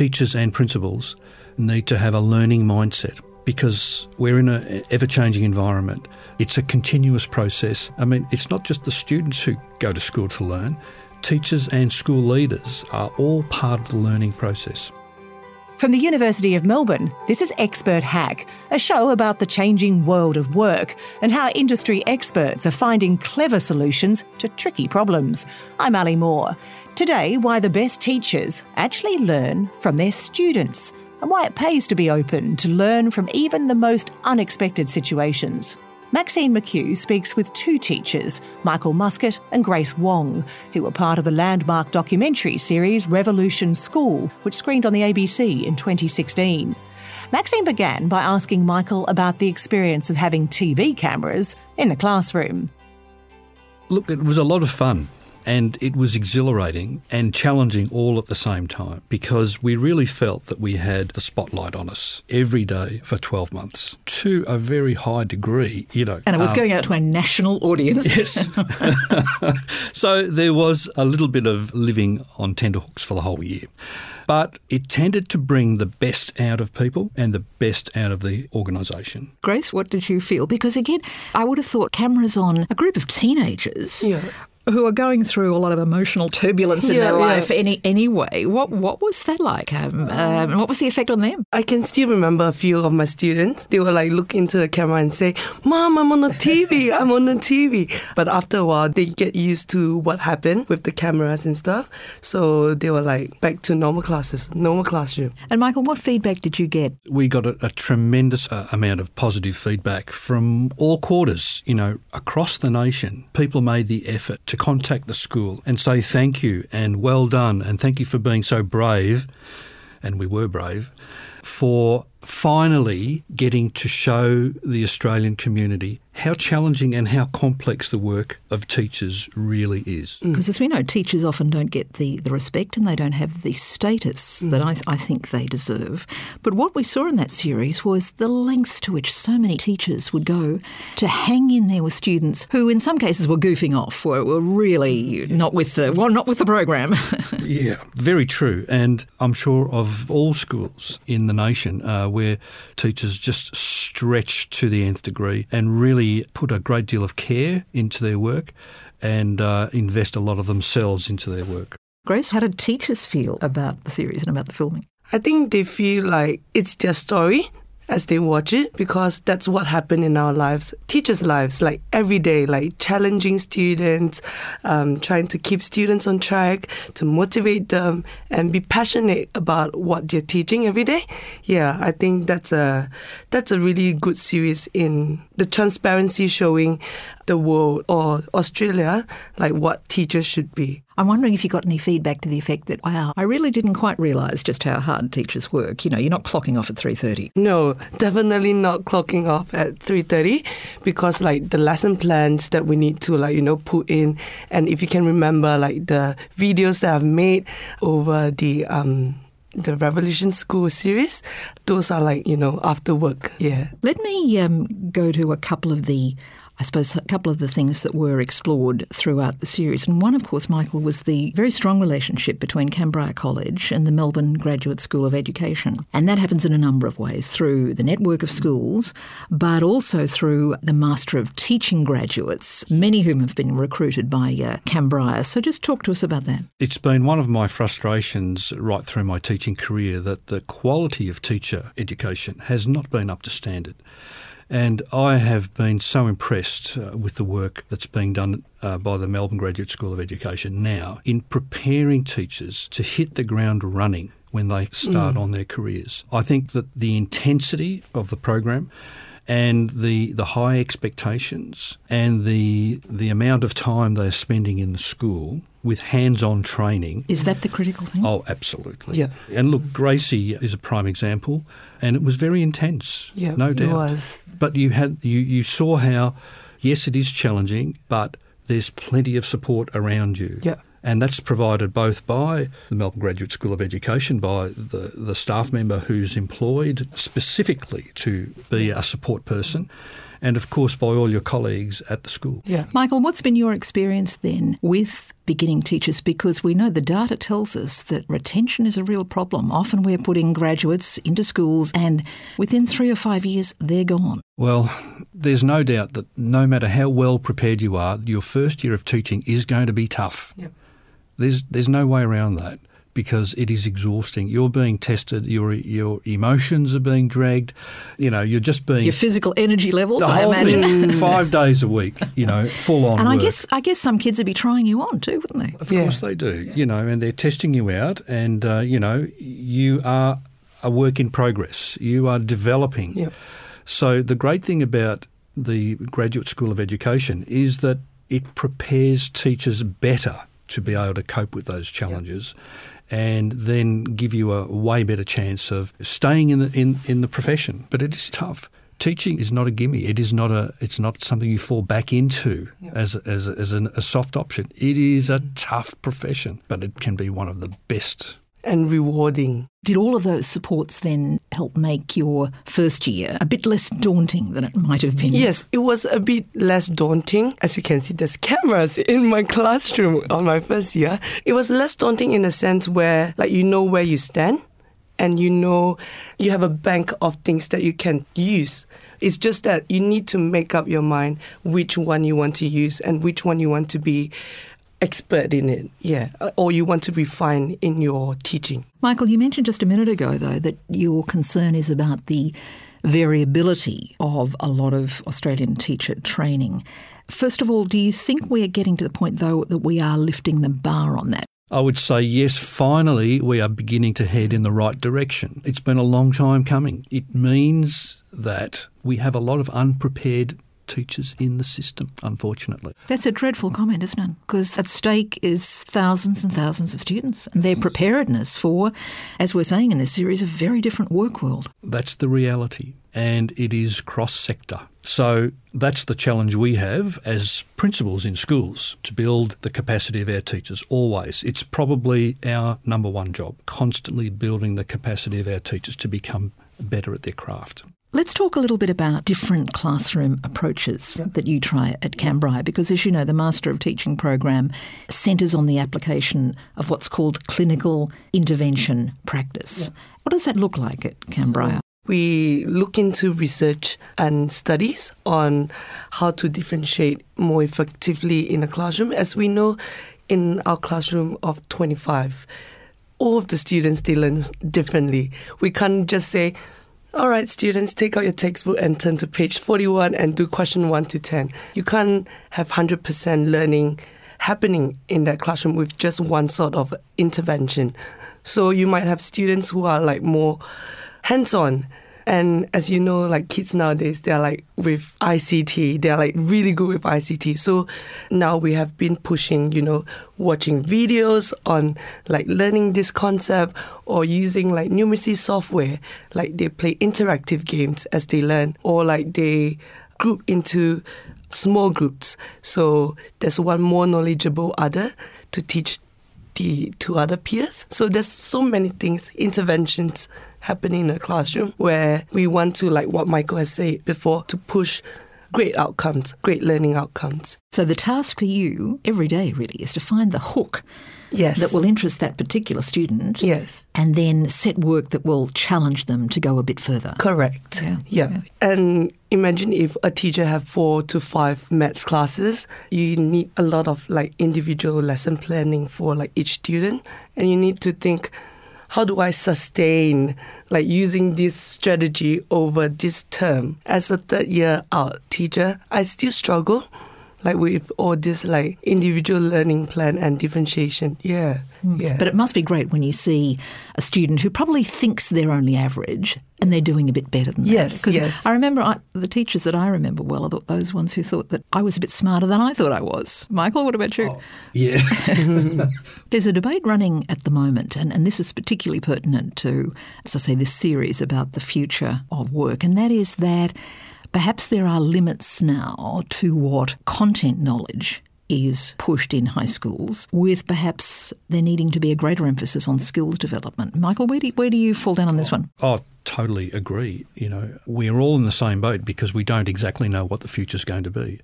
teachers and principals need to have a learning mindset because we're in an ever changing environment. It's a continuous process. I mean, it's not just the students who go to school to learn, teachers and school leaders are all part of the learning process. From the University of Melbourne, this is Expert Hack, a show about the changing world of work and how industry experts are finding clever solutions to tricky problems. I'm Ali Moore. Today, why the best teachers actually learn from their students and why it pays to be open to learn from even the most unexpected situations. Maxine McHugh speaks with two teachers, Michael Muscat and Grace Wong, who were part of the landmark documentary series Revolution School, which screened on the ABC in 2016. Maxine began by asking Michael about the experience of having TV cameras in the classroom. Look, it was a lot of fun. And it was exhilarating and challenging all at the same time because we really felt that we had the spotlight on us every day for 12 months to a very high degree, you know. And it was um, going out to a national audience. Yes. so there was a little bit of living on tenterhooks for the whole year but it tended to bring the best out of people and the best out of the organisation. Grace, what did you feel? Because again, I would have thought cameras on a group of teenagers yeah who are going through a lot of emotional turbulence in yeah, their life yeah. any anyway. What what was that like? Um, um, what was the effect on them? I can still remember a few of my students. They were like look into the camera and say, "Mom, I'm on the TV. I'm on the TV." But after a while, they get used to what happened with the cameras and stuff. So they were like back to normal classes, normal classroom. And Michael, what feedback did you get? We got a, a tremendous uh, amount of positive feedback from all quarters. You know, across the nation, people made the effort to contact the school and say thank you and well done and thank you for being so brave, and we were brave, for finally getting to show the Australian community how challenging and how complex the work of teachers really is. Because mm. as we know, teachers often don't get the, the respect and they don't have the status mm. that I, I think they deserve. But what we saw in that series was the lengths to which so many teachers would go to hang in there with students who, in some cases, were goofing off, were, were really not with the well, not with the program. yeah, very true. And I'm sure of all schools in the nation uh, where teachers just stretch to the nth degree and really put a great deal of care into their work and uh, invest a lot of themselves into their work. Grace, how did teachers feel about the series and about the filming? I think they feel like it's their story as they watch it because that's what happened in our lives, teachers' lives, like every day, like challenging students, um, trying to keep students on track, to motivate them, and be passionate about what they're teaching every day. Yeah, I think that's a that's a really good series in the transparency showing the world or Australia like what teachers should be. I'm wondering if you got any feedback to the effect that wow, I really didn't quite realise just how hard teachers work. You know, you're not clocking off at 3:30. No, definitely not clocking off at 3:30 because like the lesson plans that we need to like you know put in and if you can remember like the videos that I've made over the um the Revolution School series. Those are like, you know, after work. Yeah. Let me um, go to a couple of the I suppose, a couple of the things that were explored throughout the series. And one, of course, Michael, was the very strong relationship between Kambrya College and the Melbourne Graduate School of Education. And that happens in a number of ways through the network of schools, but also through the Master of Teaching graduates, many of whom have been recruited by uh, Kambrya. So just talk to us about that. It's been one of my frustrations right through my teaching career that the quality of teacher education has not been up to standard. And I have been so impressed uh, with the work that's being done uh, by the Melbourne Graduate School of Education now in preparing teachers to hit the ground running when they start mm. on their careers. I think that the intensity of the program and the the high expectations and the the amount of time they're spending in the school with hands-on training. Is that the critical thing? Oh, absolutely. Yeah. And look, Gracie is a prime example, and it was very intense. Yeah, no doubt. It was. But you had you you saw how, yes, it is challenging, but there's plenty of support around you. Yeah. And that's provided both by the Melbourne Graduate School of Education, by the, the staff member who's employed specifically to be a support person, and of course by all your colleagues at the school. Yeah. Michael, what's been your experience then with beginning teachers? Because we know the data tells us that retention is a real problem. Often we're putting graduates into schools, and within three or five years, they're gone. Well, there's no doubt that no matter how well prepared you are, your first year of teaching is going to be tough. Yep. There's there's no way around that because it is exhausting. You're being tested. Your your emotions are being dragged. You know, you're just being Your physical energy levels, the I imagine. thing, five days a week. You know, full on. And I work. guess I guess some kids would be trying you on too, wouldn't they? Of Yeah. course they do. You know, and they're testing you out, and uh, you know, you are a work in progress. You are developing. Yep. So the great thing about the Graduate School of Education is that it prepares teachers better to be able to cope with those challenges. And then give you a way better chance of staying in the in, in the profession. But it is tough. Teaching is not a gimme. It is not a. It's not something you fall back into as as as an, a soft option. It is a tough profession, but it can be one of the best And rewarding. Did all of those supports then help make your first year a bit less daunting than it might have been? Yes, it was a bit less daunting. As you can see, there's cameras in my classroom on my first year. It was less daunting in a sense where, like, you know where you stand and you know you have a bank of things that you can use. It's just that you need to make up your mind which one you want to use and which one you want to be expert in it. Yeah. Or you want to refine in your teaching. Michael, you mentioned just a minute ago, though, that your concern is about the variability of a lot of Australian teacher training. First of all, do you think we're getting to the point, though, that we are lifting the bar on that? I would say yes, finally we are beginning to head in the right direction. It's been a long time coming. It means that we have a lot of unprepared teachers in the system, unfortunately. That's a dreadful comment, isn't it? Because at stake is thousands and thousands of students and their preparedness for, as we're saying in this series, a very different work world. That's the reality, and it is cross sector. So that's the challenge we have as principals in schools to build the capacity of our teachers always. It's probably our number one job, constantly building the capacity of our teachers to become better at their craft. Let's talk a little bit about different classroom approaches that you try at Kambrya, because as you know, the Master of Teaching program centres on the application of what's called clinical intervention practice. What does that look like at Kambrya? we look into research and studies on how to differentiate more effectively in a classroom. As we know, in our classroom of 25, all of the students they learn differently. We can't just say, all right, students, take out your textbook and turn to page 41 and do question 1 to 10. You can't have 100% learning happening in that classroom with just one sort of intervention. So you might have students who are like more hands on. And as you know, like kids nowadays, they're like with ICT, they're like really good with ICT. So now we have been pushing, you know, watching videos on like learning this concept or using like numeracy software. Like they play interactive games as they learn, or like they group into small groups. So there's one more knowledgeable other to teach the two other peers. So there's so many things, interventions happening in a classroom where we want to, like what Michael has said before, to push great outcomes, great learning outcomes. So the task for you every day really is to find the hook Yes. that will interest that particular student Yes. and then set work that will challenge them to go a bit further. Correct. Yeah, yeah. And imagine if a teacher have four to five maths classes, you need a lot of like individual lesson planning for like each student, and you need to think, how do I sustain like using this strategy over this term? As a third year out teacher, I still struggle. Like with all this like individual learning plan and differentiation. Yeah. Hmm. Yeah. But it must be great when you see a student who probably thinks they're only average and they're doing a bit better than Yes, that. yes. I remember I, the teachers that I remember well are those ones who thought that I was a bit smarter than I thought I was. Michael, what about you? Oh, yeah. There's a debate running at the moment, and, and this is particularly pertinent to, as I say, this series about the future of work, and that is that perhaps there are limits now to what content knowledge is pushed in high schools, with perhaps there needing to be a greater emphasis on skills development. Michael, where do, where do you fall down on this one? Oh, totally agree. You know, we're all in the same boat because we don't exactly know what the future's going to be.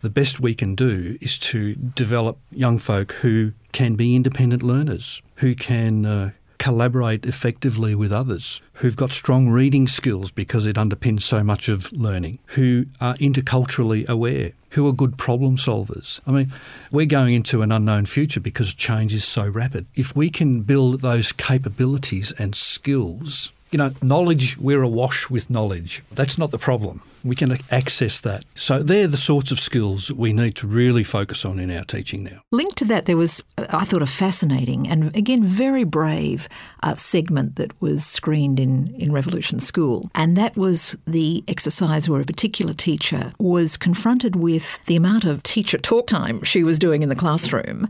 The best we can do is to develop young folk who can be independent learners, who can uh, collaborate effectively with others, who've got strong reading skills because it underpins so much of learning, who are interculturally aware, who are good problem solvers. I mean, we're going into an unknown future because change is so rapid. If we can build those capabilities and skills you know, knowledge, we're awash with knowledge. That's not the problem. We can access that. So they're the sorts of skills we need to really focus on in our teaching now. Linked to that, there was, I thought, a fascinating and again very brave uh, segment that was screened in, in Revolution School. And that was the exercise where a particular teacher was confronted with the amount of teacher talk time she was doing in the classroom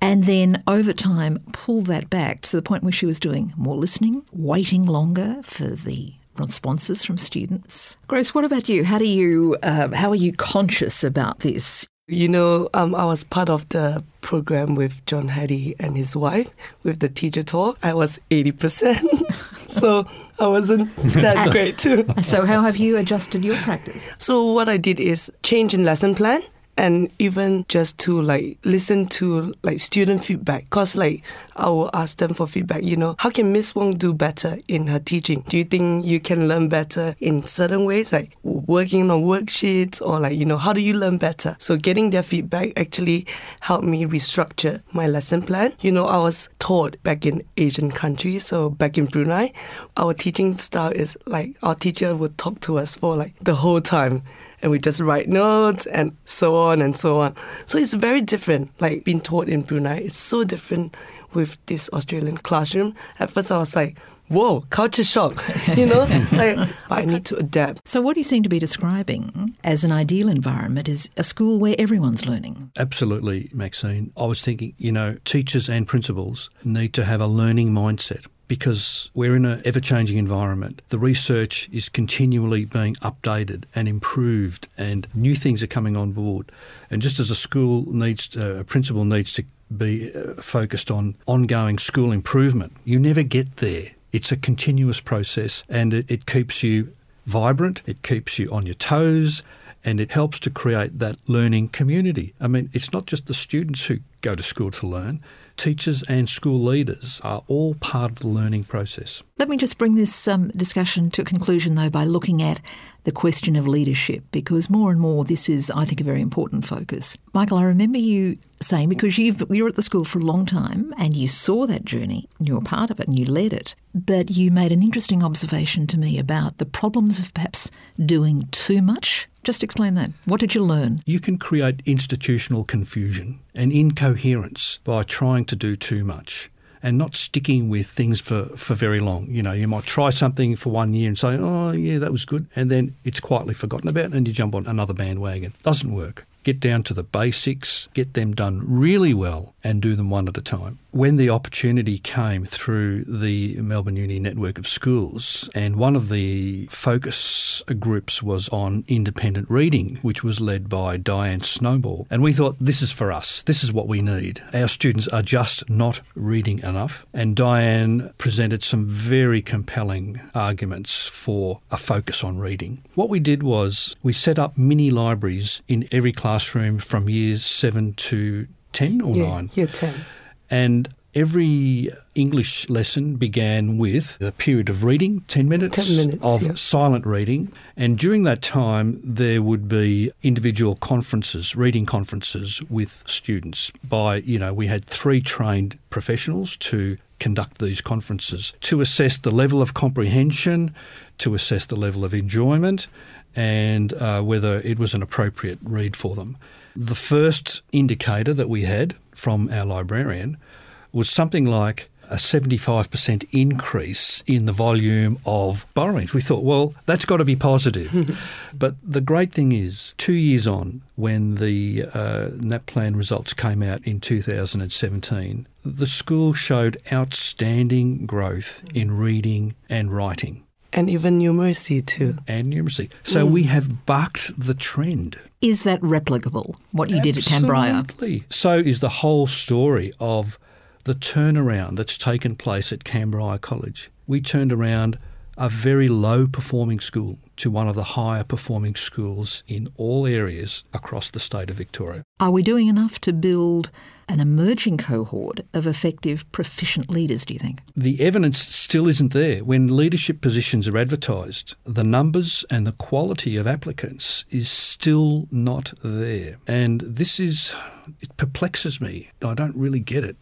and then over time pull that back to the point where she was doing more listening, waiting longer for the responses from students. Grace, what about you? How do you uh, how are you conscious about this? You know, um, I was part of the program with John Hattie and his wife with the teacher talk. I was eighty percent, so I wasn't that great too. So, how have you adjusted your practice? So, what I did is change in lesson plan and even just to like listen to like student feedback. Because like i will ask them for feedback you know how can miss wong do better in her teaching? Do you think you can learn better in certain ways like working on worksheets or like you know how do you learn better? So getting their feedback actually helped me restructure my lesson plan. You know i was taught back in asian countries so back in brunei our teaching style is like our teacher would talk to us for like the whole time and we just write notes and so on and so on. So it's very different, like being taught in Brunei. It's so different with this Australian classroom. At first, I was like, whoa, culture shock, you know? like, I need to adapt. So, what you seem to be describing as an ideal environment is a school where everyone's learning. Absolutely, Maxine. I was thinking, you know, teachers and principals need to have a learning mindset because we're in an ever changing environment. The research is continually being updated and improved, and new things are coming on board. And just as a school needs, to, a principal needs to be uh, focused on ongoing school improvement, you never get there. It's a continuous process and it, it keeps you vibrant, it keeps you on your toes, and it helps to create that learning community. I mean, it's not just the students who go to school to learn, teachers and school leaders are all part of the learning process. Let me just bring this um, discussion to a conclusion, though, by looking at the question of leadership, because more and more this is, I think, a very important focus. Michael, I remember you saying, because you've, you were at the school for a long time and you saw that journey, you were part of it and you led it, but you made an interesting observation to me about the problems of perhaps doing too much. Just explain that. What did you learn? You can create institutional confusion and incoherence by trying to do too much and not sticking with things for, for very long. You know, you might try something for one year and say, oh, yeah, that was good. And then it's quietly forgotten about and you jump on another bandwagon. Doesn't work. Get down to the basics, get them done really well, and do them one at a time when the opportunity came through the Melbourne Uni network of schools, and one of the focus groups was on independent reading, which was led by Diane Snowball. And we thought, this is for us, this is what we need. Our students are just not reading enough. And Diane presented some very compelling arguments for a focus on reading. What we did was we set up mini libraries in every classroom from years seven to 10 or yeah, 9. Year 10. And every English lesson began with a period of reading, 10 minutes, 10 minutes of yeah. silent reading. And during that time, there would be individual conferences, reading conferences with students by, you know, we had three trained professionals to conduct these conferences to assess the level of comprehension, to assess the level of enjoyment, and uh, whether it was an appropriate read for them. The first indicator that we had from our librarian was something like a 75% increase in the volume of borrowings. We thought, well, that's got to be positive. but the great thing is, two years on, when the uh, NAPLAN results came out in 2017, the school showed outstanding growth in reading and writing. And even numeracy too. And numeracy. So we mm. have bucked the trend. Is that replicable, what you did at Kambrya? Absolutely. So is the whole story of the turnaround that's taken place at Kambrya College. We turned around a very low performing school to one of the higher performing schools in all areas across the state of Victoria. Are we doing enough to build an emerging cohort of effective, proficient leaders, do you think? The evidence still isn't there. When leadership positions are advertised, the numbers and the quality of applicants is still not there. And this is, it perplexes me. I don't really get it.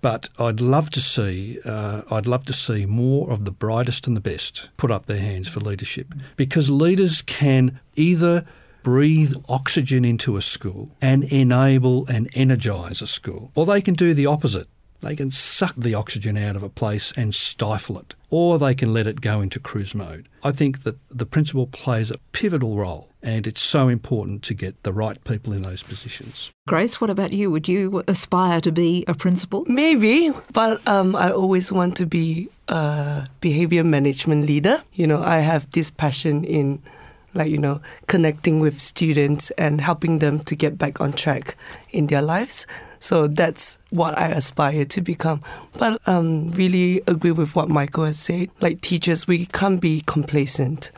But I'd love to see, uh, I'd love to see more of the brightest and the best put up their hands for leadership because leaders can either breathe oxygen into a school and enable and energise a school. Or they can do the opposite. They can suck the oxygen out of a place and stifle it, or they can let it go into cruise mode. I think that the principal plays a pivotal role, and it's so important to get the right people in those positions. Grace, what about you? Would you aspire to be a principal? Maybe, but um, I always want to be a behavior management leader. You know, I have this passion in like you know connecting with students and helping them to get back on track in their lives. So that's what i aspire to become. But um really agree with what michael has said. Like teachers we can't be complacent.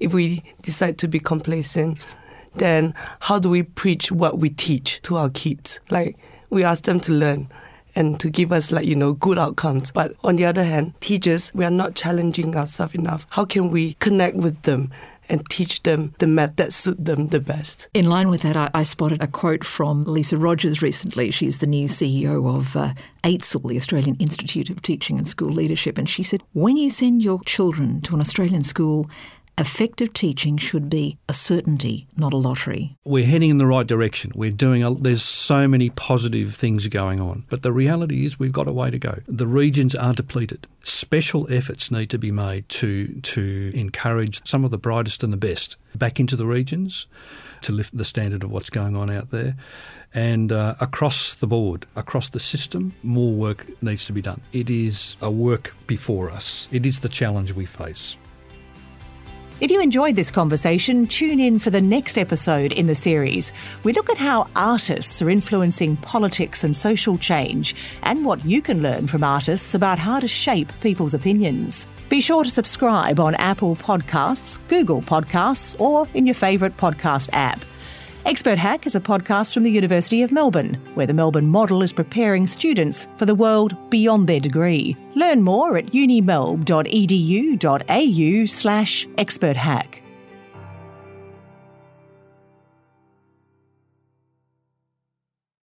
If we decide to be complacent then how do we preach what we teach to our kids? Like we ask them to learn and to give us like you know good outcomes. But on the other hand teachers we are not challenging ourselves enough. How can we connect with them and teach them the math that suit them the best. In line with that, I, I, spotted a quote from Lisa Rodgers recently. She's the new CEO of uh, AITSL, the Australian Institute of Teaching and School Leadership, and she said, "When you send your children to an Australian school." Effective teaching should be a certainty, not a lottery. We're heading in the right direction. We're doing a, there's so many positive things going on, but the reality is we've got a way to go. The regions are depleted. Special efforts need to be made to to encourage some of the brightest and the best back into the regions to lift the standard of what's going on out there. And uh, across the board, across the system, more work needs to be done. It is a work before us. It is the challenge we face. If you enjoyed this conversation, tune in for the next episode in the series. We look at how artists are influencing politics and social change, and what you can learn from artists about how to shape people's opinions. Be sure to subscribe on Apple Podcasts, Google Podcasts, or in your favourite podcast app. Expert Hack is a podcast from the University of Melbourne, where the Melbourne model is preparing students for the world beyond their degree. Learn more at unimelb.edu.au slash experthack.